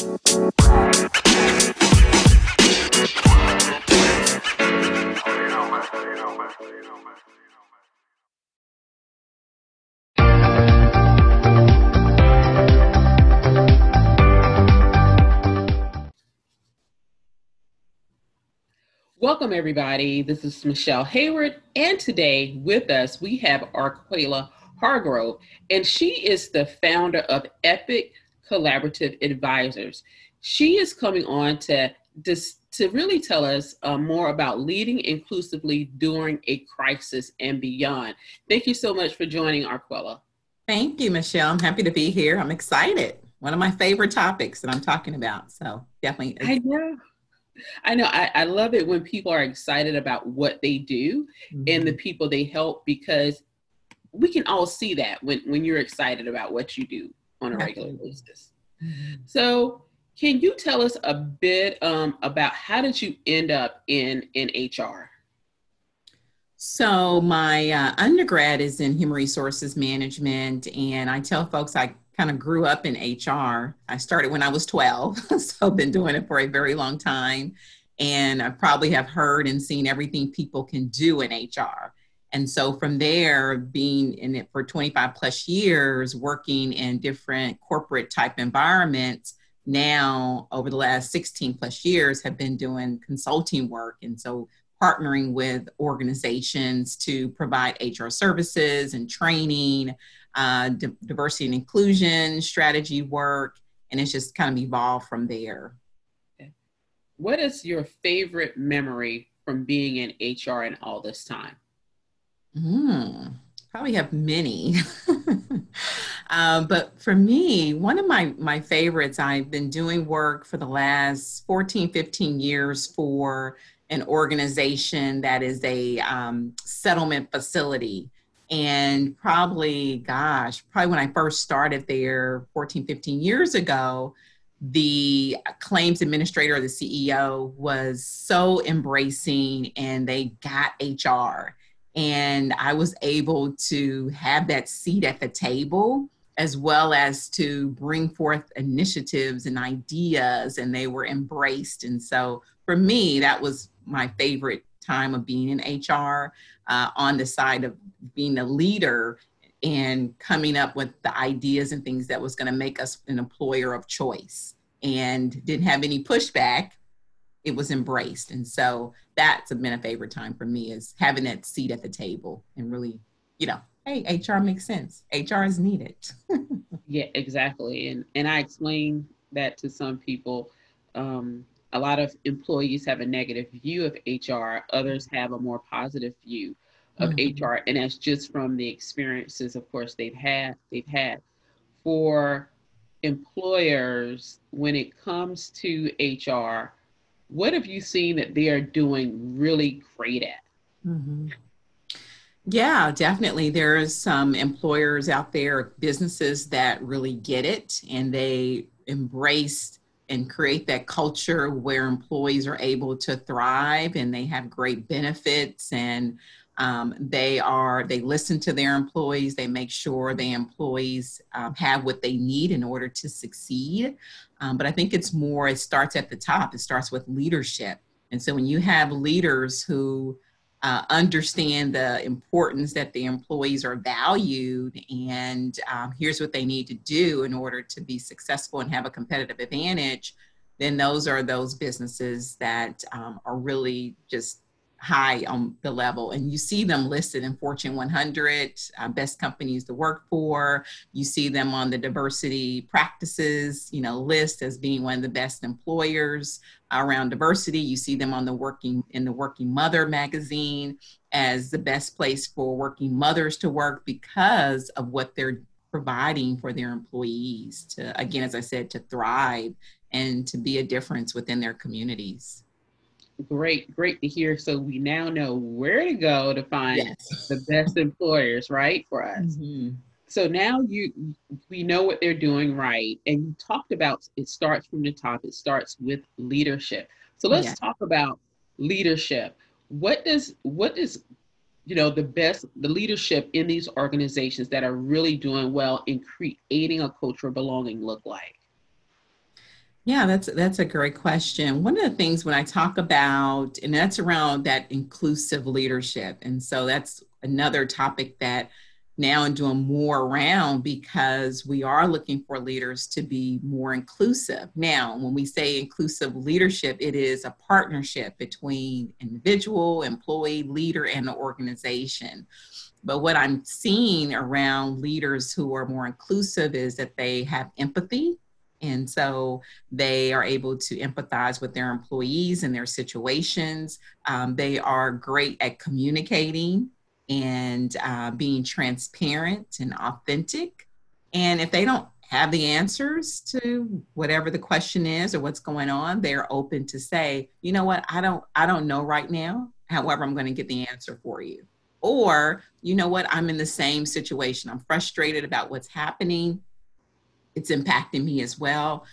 Welcome, everybody. This is Michelle Hayward, and today with us we have Arquella Hargrove, and she is the founder of Epic Collaborative Advisors. She is coming on to to really tell us uh, more about leading inclusively during a crisis and beyond. Thank you so much for joining Arquella. Thank you, Michelle. I'm happy to be here. I'm excited. One of my favorite topics that I'm talking about. So definitely. I know. I know. I, I, love it when people are excited about what they do mm-hmm. and the mm-hmm. people they help because we can all see that when, when you're excited about what you do on a regular basis. So, can you tell us a bit um, about how did you end up in in HR? So my uh, undergrad is in human resources management, and I tell folks I kind of grew up in HR. I started when I was 12, so I've been doing it for a very long time. And I probably have heard and seen everything people can do in HR. And so from there, being in it for 25 plus years, working in different corporate type environments, now over the last 16 plus years have been doing consulting work. And so partnering with organizations to provide HR services and training, uh, di- diversity and inclusion strategy work, and it's just kind of evolved from there. What is your favorite memory from being in HR in all this time? Hmm, probably have many. um, but for me, one of my, my favorites, I've been doing work for the last 14, 15 years for an organization that is a um, settlement facility and probably, gosh, probably when I first started there 14, 15 years ago, the claims administrator or the CEO was so embracing and they got HR. And I was able to have that seat at the table as well as to bring forth initiatives and ideas, and they were embraced. And so for me, that was my favorite time of being in HR uh, on the side of being a leader and coming up with the ideas and things that was going to make us an employer of choice and didn't have any pushback it was embraced and so that's been a favorite time for me is having that seat at the table and really you know hey hr makes sense hr is needed yeah exactly and and i explain that to some people um, a lot of employees have a negative view of hr others have a more positive view of mm-hmm. HR, and that's just from the experiences, of course, they've had. They've had for employers when it comes to HR. What have you seen that they are doing really great at? Mm-hmm. Yeah, definitely. There's some employers out there, businesses that really get it and they embrace and create that culture where employees are able to thrive and they have great benefits and um, they are they listen to their employees. They make sure the employees um, have what they need in order to succeed. Um, but I think it's more. It starts at the top. It starts with leadership. And so when you have leaders who uh, understand the importance that the employees are valued and um, here's what they need to do in order to be successful and have a competitive advantage then those are those businesses that um, are really just high on the level and you see them listed in fortune 100 uh, best companies to work for. You see them on the diversity practices you know list as being one of the best employers around diversity. You see them on the working in the working mother magazine as the best place for working mothers to work because of what they're providing for their employees to again as i said to thrive and to be a difference within their communities Great, great to hear. So we now know where to go to find yes. the best employers, right, for us. Mm-hmm. So now you we know what they're doing right, and you talked about it starts from the top. It starts with leadership. So let's yeah. talk about leadership. What does what does you know the best the leadership in these organizations that are really doing well in creating a culture of belonging look like? Yeah, that's that's a great question. One of the things when I talk about, and that's around that inclusive leadership, and so that's another topic that now I'm doing more around because we are looking for leaders to be more inclusive. Now, when we say inclusive leadership, it is a partnership between individual, employee, leader, and the organization. But what I'm seeing around leaders who are more inclusive is that they have empathy. And so they are able to empathize with their employees and their situations. Um, they are great at communicating and uh, being transparent and authentic. And if they don't have the answers to whatever the question is or what's going on, they're open to say, you know what, I don't, I don't know right now. However, I'm going to get the answer for you. Or, you know what, I'm in the same situation. I'm frustrated about what's happening. It's impacting me as well.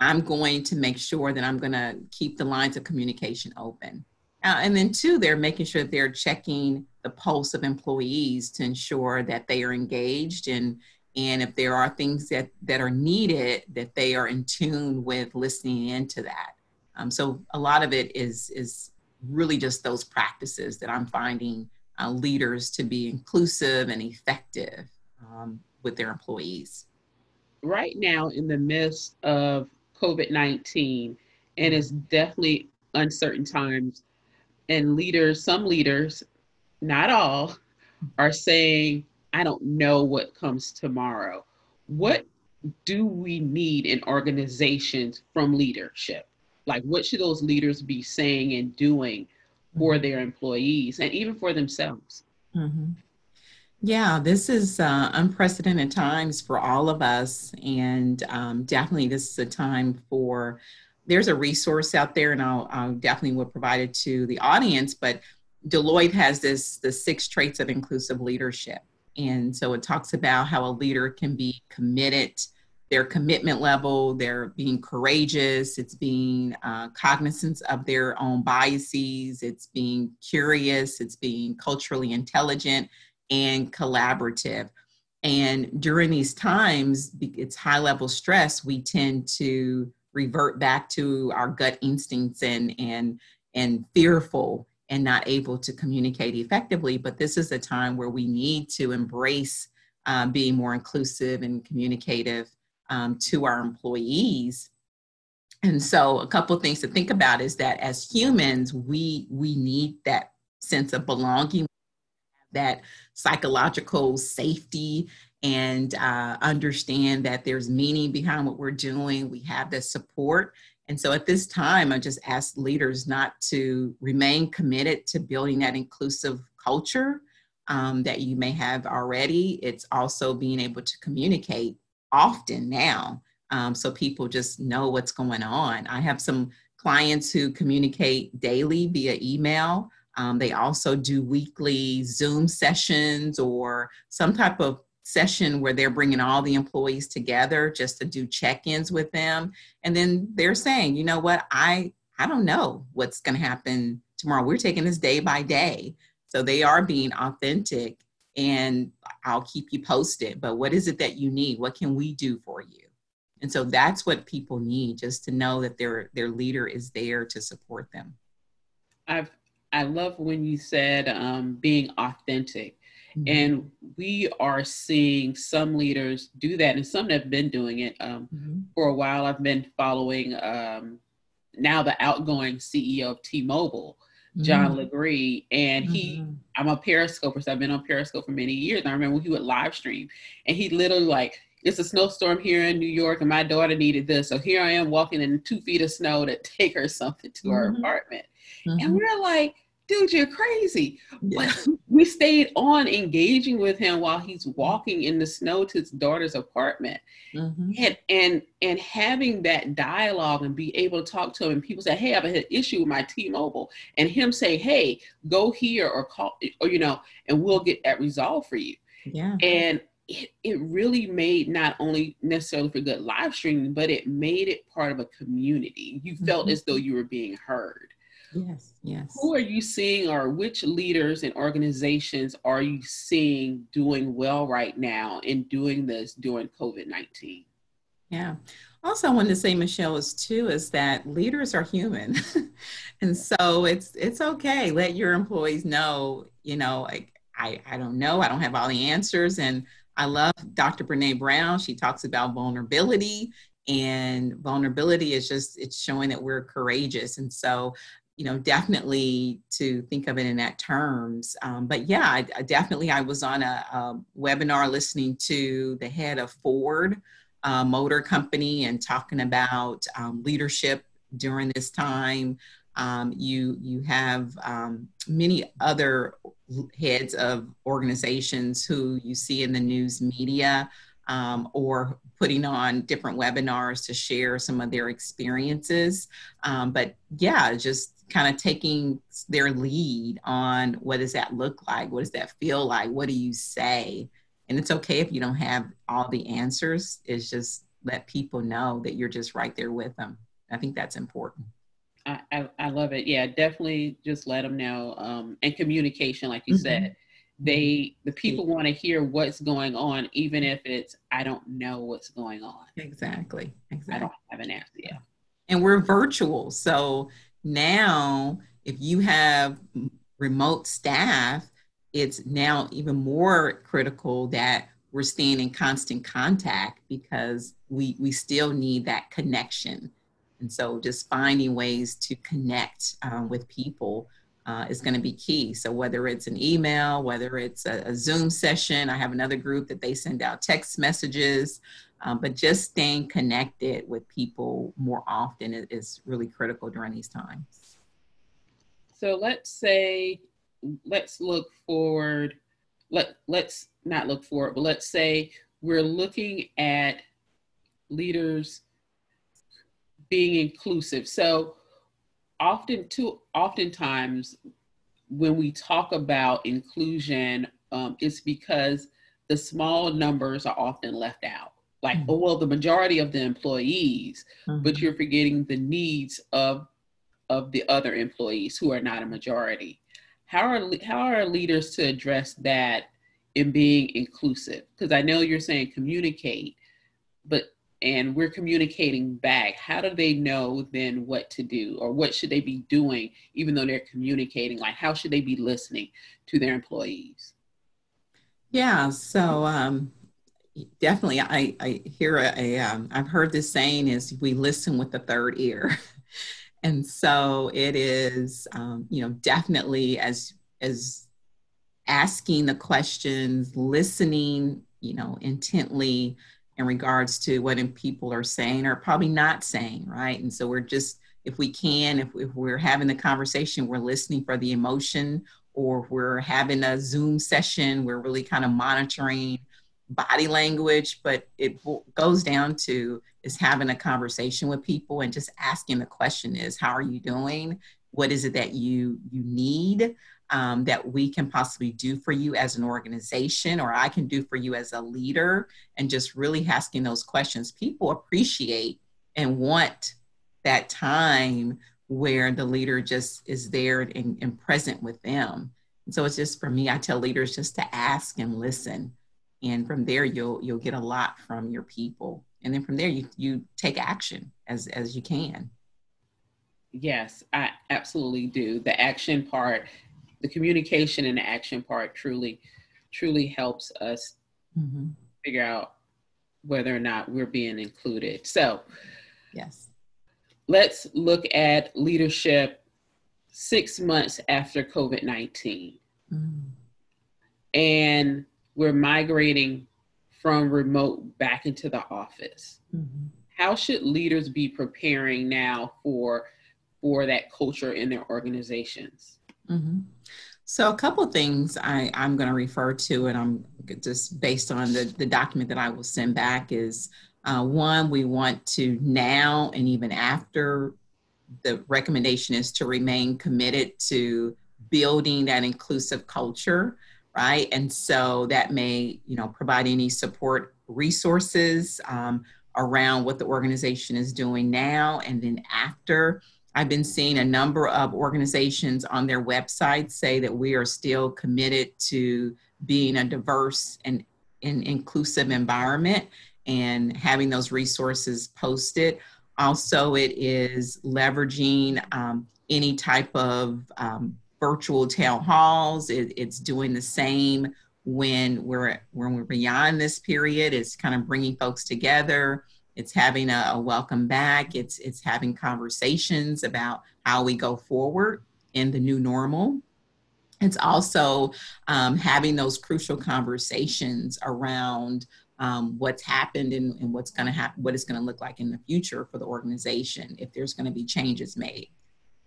I'm going to make sure that I'm going to keep the lines of communication open. Uh, and then, two, they're making sure that they're checking the pulse of employees to ensure that they are engaged and and if there are things that that are needed that they are in tune with listening into that um, so a lot of it is is really just those practices that i'm finding uh, leaders to be inclusive and effective um, with their employees right now in the midst of covid-19 and it's definitely uncertain times and leaders some leaders not all, are saying, I don't know what comes tomorrow. What do we need in organizations from leadership? Like, what should those leaders be saying and doing for mm-hmm. their employees and even for themselves? Mm-hmm. Yeah, this is uh, unprecedented times for all of us. And um, definitely, this is a time for there's a resource out there, and I'll, I'll definitely will provide it to the audience. But Deloitte has this the six traits of inclusive leadership. And so it talks about how a leader can be committed, their commitment level, they're being courageous, it's being uh, cognizant of their own biases, it's being curious, it's being culturally intelligent and collaborative. And during these times, it's high level stress, we tend to revert back to our gut instincts and and and fearful and not able to communicate effectively. But this is a time where we need to embrace um, being more inclusive and communicative um, to our employees. And so, a couple things to think about is that as humans, we we need that sense of belonging, that psychological safety, and uh, understand that there's meaning behind what we're doing. We have the support and so at this time, I just ask leaders not to remain committed to building that inclusive culture um, that you may have already. It's also being able to communicate often now um, so people just know what's going on. I have some clients who communicate daily via email. Um, they also do weekly Zoom sessions or some type of session where they're bringing all the employees together just to do check-ins with them. And then they're saying you know what? I i don't know what's going to happen tomorrow. We're taking this day by day. So they are being authentic and i'll keep you posted but what is it that you need? What can we do for you? And so that's what people need just to know that their their leader is there to support them. I've i love when you said um, being authentic Mm-hmm. And we are seeing some leaders do that, and some have been doing it um, mm-hmm. for a while. I've been following um, now the outgoing CEO of T-Mobile, John mm-hmm. Legere, and he, mm-hmm. I'm a Periscoper, so I've been on Periscope for many years. I remember when he would live stream, and he literally like, it's a snowstorm here in New York, and my daughter needed this, so here I am walking in two feet of snow to take her something to her mm-hmm. and we're like dude, you're crazy. Yeah. we stayed on engaging with him while he's walking in the snow to his daughter's apartment. Mm-hmm. And and and having that dialogue and be able to talk to him and people say, Hey, I have an issue with my T-Mobile. And him say, Hey, go here or call or you know, and we'll get that resolved for you. Yeah. And it, it really made not only necessarily for good live streaming, but it made it part of a community. You felt mm-hmm. as though you were being heard. Yes, yes. Who are you seeing, or which leaders and organizations are you seeing doing well right now in doing this during COVID 19? Yeah. also I wanted to say, Michelle, is too, is that leaders are human. and so it's it's okay. Let your employees know, you know, like I, I don't know, I don't have all the answers. And I love Dr. Brene Brown. She talks about vulnerability and vulnerability is just it's showing that we're courageous. And so you know definitely to think of it in that terms um, but yeah I, I definitely i was on a, a, webinar listening to the head of ford uh, motor company and talking about um, leadership during this time um, you you have um, many other heads of organizations who you see in the news media um, or putting on different webinars to share some of their experiences. Um, but yeah, just kind of taking their lead on what does that look like? What does that feel like? What do you say? And it's okay if you don't have all the answers. It's just let people know that you're just right there with them. I think that's important. I, I, I love it. Yeah, definitely just let them know. Um, and communication, like you mm-hmm. said, they the people want to hear what's going on, even if it's I don't know what's going on. Exactly. Exactly. I don't have an answer. Yeah. And we're virtual, so now if you have remote staff it's now even more critical that we're staying in constant contact because we we still need that connection. And so just finding ways to connect uh, with people uh, is going to be key. So whether it's an email whether it's a, a, zoom session i have another group that they send out text messages um, but just staying connected with people more often is, is really critical during these times. So let's say, let's look forward. Let let's not look forward, but let's say we're looking at leaders being inclusive. So often, too, oftentimes when we talk about inclusion, um, it's because the small numbers are often left out like mm-hmm. oh well the majority of the employees mm-hmm. but you're forgetting the needs of of the other employees who are not a majority. How are how are leaders to address that in being inclusive? Because i know you're saying communicate but and we're communicating back. How do they know then what to do or what should they be doing even though they're communicating? Like how should they be listening to their employees? Yeah so um, definitely i i hear a, a um, i've heard this saying is we listen with the third ear. And so it is um, you know definitely as as asking the questions listening you know intently in regards to what people are saying or probably not saying right? And so we're just if we can if, if we're having the conversation we're listening for the emotion or we're having a zoom session we're really kind of monitoring body language, but it goes down to is having a conversation with people and just asking the question is, how are you doing? What is it that you you need um, that we can possibly do for you as an organization, or I can do for you as a leader, and just really asking those questions. People appreciate and want that time where the leader just is there and, and present with them. And so it's just for me, I tell leaders just to ask and listen and from there you'll you'll get a lot from your people. And then from there you you take action as as you can. Yes i absolutely do. The action part the communication and the action part truly truly helps us mm-hmm. figure out whether or not we're being included. So yes. let's look at leadership six months after covid-19 mm. and we're migrating from remote back into the office. Mm-hmm. How should leaders be preparing now for for that culture in their organizations? Mm-hmm. So a couple things I, I'm going to refer to, and I'm just based on the, the document that I will send back is uh, one, we want to now and even after the recommendation is to remain committed to building that inclusive culture right? And so that may, you know, provide any support resources um, around what the organization is doing now and then after. I've been seeing a number of organizations on their websites say that we are still committed to being a diverse and, and inclusive environment. and having those resources posted. Also, it is leveraging um, any type of um, virtual town halls. It, it's doing the same when we're when we're beyond this period. It's kind of bringing folks together. It's having a, a welcome back. It's it's having conversations about how we go forward in the new normal. It's also um, having those crucial conversations around um, what's happened and, and what's going to happen, what it's going to look like in the future for the organization if there's going to be changes made.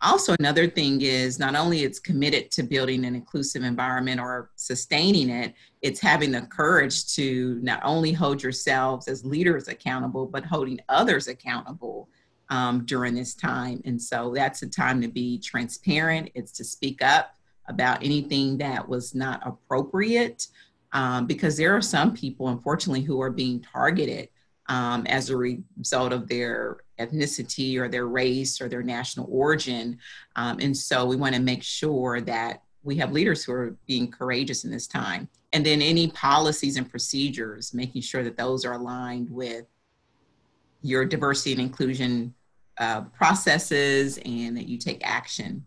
Also, another thing is not only it's committed to building an inclusive environment or sustaining it, it's having the courage to not only hold yourselves as leaders accountable, but holding others accountable um, during this time. And so that's a time to be transparent. It's to speak up about anything that was not appropriate um, because there are some people, unfortunately, who are being targeted um, as a result of their ethnicity or their race or their national origin. Um, and so we want to make sure that we have leaders who are being courageous in this time. And then any policies and procedures, making sure that those are aligned with your diversity and inclusion uh, processes and that you take action.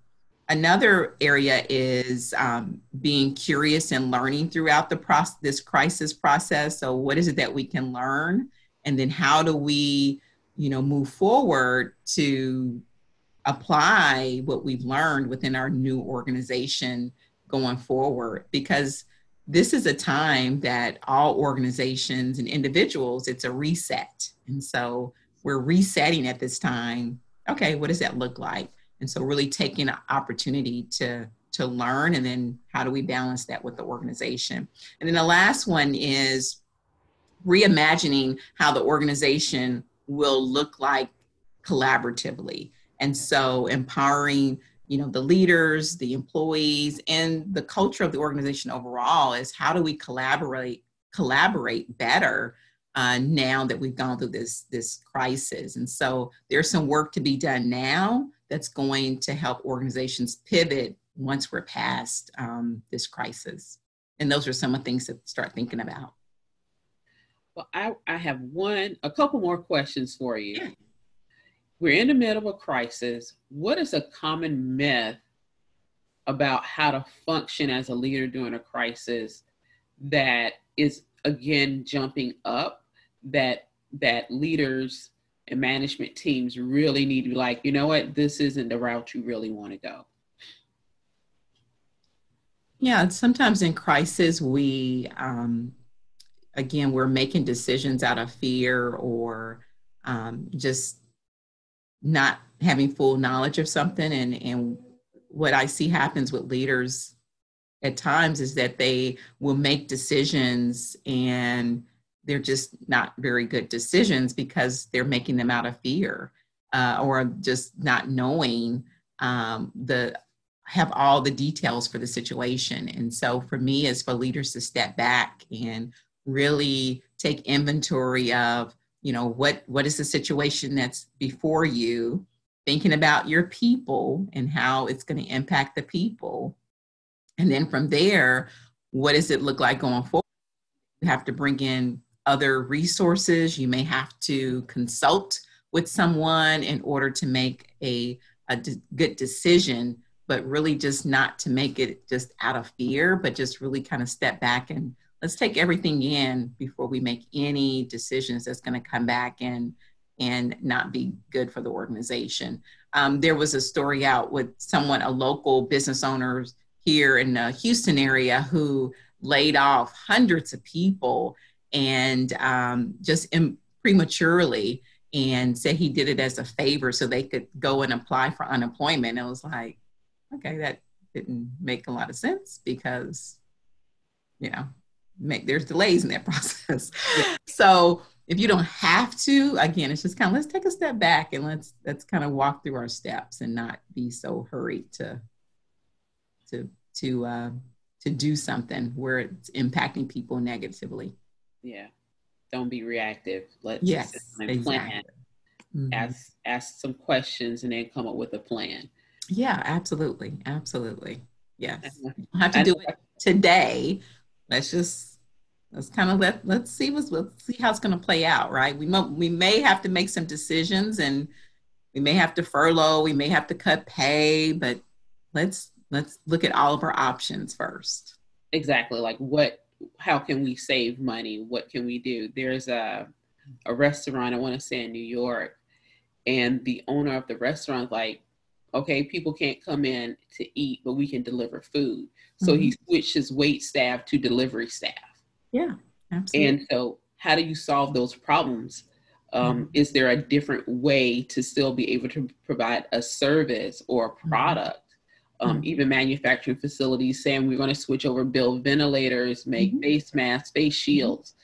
Another area is um, being curious and learning throughout the process, this crisis process. So, what is it that we can learn? and then how do we you know move forward to apply what we've learned within our new organization going forward. Because this is a time that all organizations and individuals it's a reset. And so we're resetting at this time. Okay what does that look like? And so really taking an opportunity to to learn and then how do we balance that with the organization? And then the last one is reimagining how the organization will look like collaboratively. And so empowering, you know, the leaders, the employees, and the culture of the organization overall is how do we collaborate collaborate better uh, now that we've gone through this this crisis. And so there's some work to be done now that's going to help organizations pivot once we're past um, this crisis. And those are some of the things to start thinking about. Well, I, I have one, a couple more questions for you. We're in the middle of a crisis. What is a common myth about how to function as a leader during a crisis that is again jumping up that that leaders and management teams really need to be like, you know what, this isn't the route you really want to go. Yeah, sometimes in crisis we um, again, we're making decisions out of fear or um, just not having full knowledge of something. And, and what I see happens with leaders at times is that they will make decisions and they're just not very good decisions because they're making them out of fear uh, or just not knowing um, the have all the details for the situation and so for me is for leaders to step back and really take inventory of you know what what is the situation that's before you thinking about your people and how it's going to impact the people. And then from there what does it look like going forward? You have to bring in other resources. You may have to consult with someone in order to make a, a d- good decision but really just not to make it just out of fear but just really kind of step back and let's take everything in before we make any decisions that's going to come back and and not be good for the organization. Um, there was a story out with someone, a local business owner here in the Houston area, who laid off hundreds of people and um, just in, prematurely and said he did it as a favor so they could go and apply for unemployment. And it was like, okay, that didn't make a lot of sense because, you know, make there's delays in that process. Yeah. So if you don't have to, again, it's just kind of let's take a step back and let's let's kind of walk through our steps and not be so hurried to to to uh, to do something where it's impacting people negatively. Yeah, don't be reactive. Let's yes, exactly. plan. Mm-hmm. Ask ask some questions and then come up with a plan. Yeah, absolutely, absolutely. Yes, you have to do it today let's just let's kind of let let's see what's let's see how it's going to play out, right? We mo- we may have to make some decisions, and we may have to furlough, we may have to cut pay, but let's let's look at all of our options first. Exactly, like what, how can we save money? What can we do? There's a a restaurant I want to say in New York, and the owner of the restaurant like, okay, people can't come in to eat, but we can deliver food. So mm-hmm. he switched his wait staff to delivery staff. Yeah, absolutely. And so, how do you solve those problems? Um, mm-hmm. Is there a different way to still be able to provide a service or a mm-hmm. product? Um, mm-hmm. Even manufacturing facilities saying we're going to switch over, build ventilators, make mm-hmm. face masks, face mm-hmm. shields,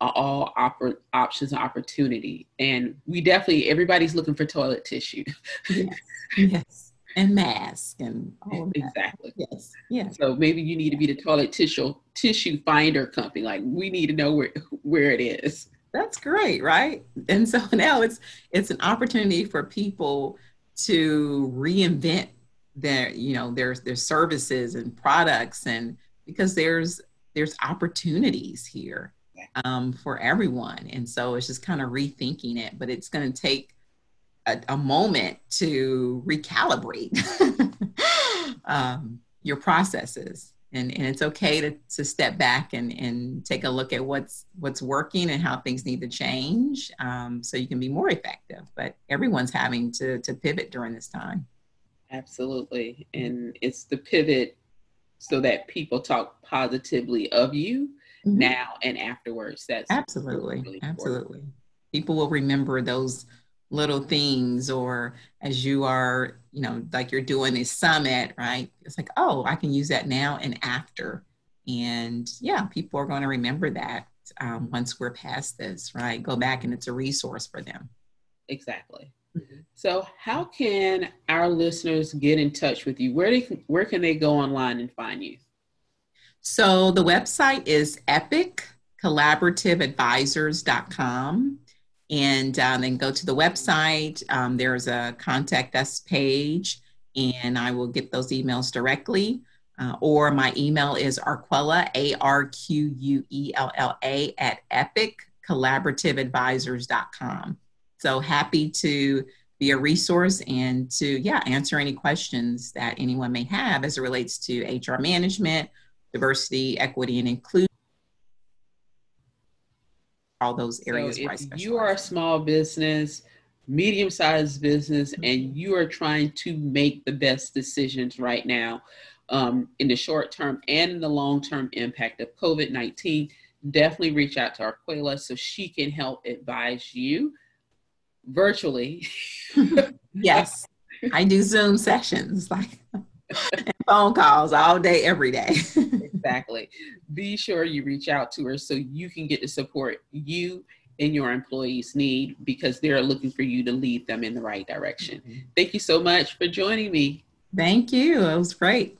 are all oper- options and opportunity. And we definitely, everybody's looking for toilet tissue. yes. yes and mask and all of that. Exactly. Yes. Yes. So maybe you need to be the toilet tissue tissue finder company. Like we need to know where where it is. That's great, right? And so now it's it's an opportunity for people to reinvent their you know their their services and products and because there's there's opportunities here um, for everyone and so it's just kind of rethinking it but it's going to take a, a moment to recalibrate um, your processes. And, and it's okay to, to step back and, and take a look at what's what's working and how things need to change um, so you can be more effective. But everyone's having to, to pivot during this time. Absolutely. And it's the pivot so that people talk positively of you mm-hmm. now and afterwards. That's absolutely, really absolutely. People will remember those little things or as you are you know like you're doing this summit right? It's like oh i can use that now and after. And yeah people are going to remember that um, once we're past this right? Go back and it's a resource for them. Exactly. Mm-hmm. so how can our listeners get in touch with you? Where they where can they go online and find you? So the website is epic collaborativeadvisors.com and um, then go to the website. Um, there's a contact us page, and I will get those emails directly. Uh, or my email is Arquella, A R Q U E L L A, at epiccollaborativeadvisors.com. So happy to be a resource and to, yeah, answer any questions that anyone may have as it relates to HR management, diversity, equity, and inclusion all those areas. So if you are a small business, medium sized business, mm-hmm. and you are trying to make the best decisions right now um, in the short term and in the long term impact of COVID 19, definitely reach out to Arquella so she can help advise you virtually. yes, I do Zoom sessions like phone calls all day, every day. exactly. Be sure you reach out to her so you can get the support you and your employees need because they're looking for you to lead them in the right direction. Mm-hmm. Thank you so much for joining me. Thank you. It was great.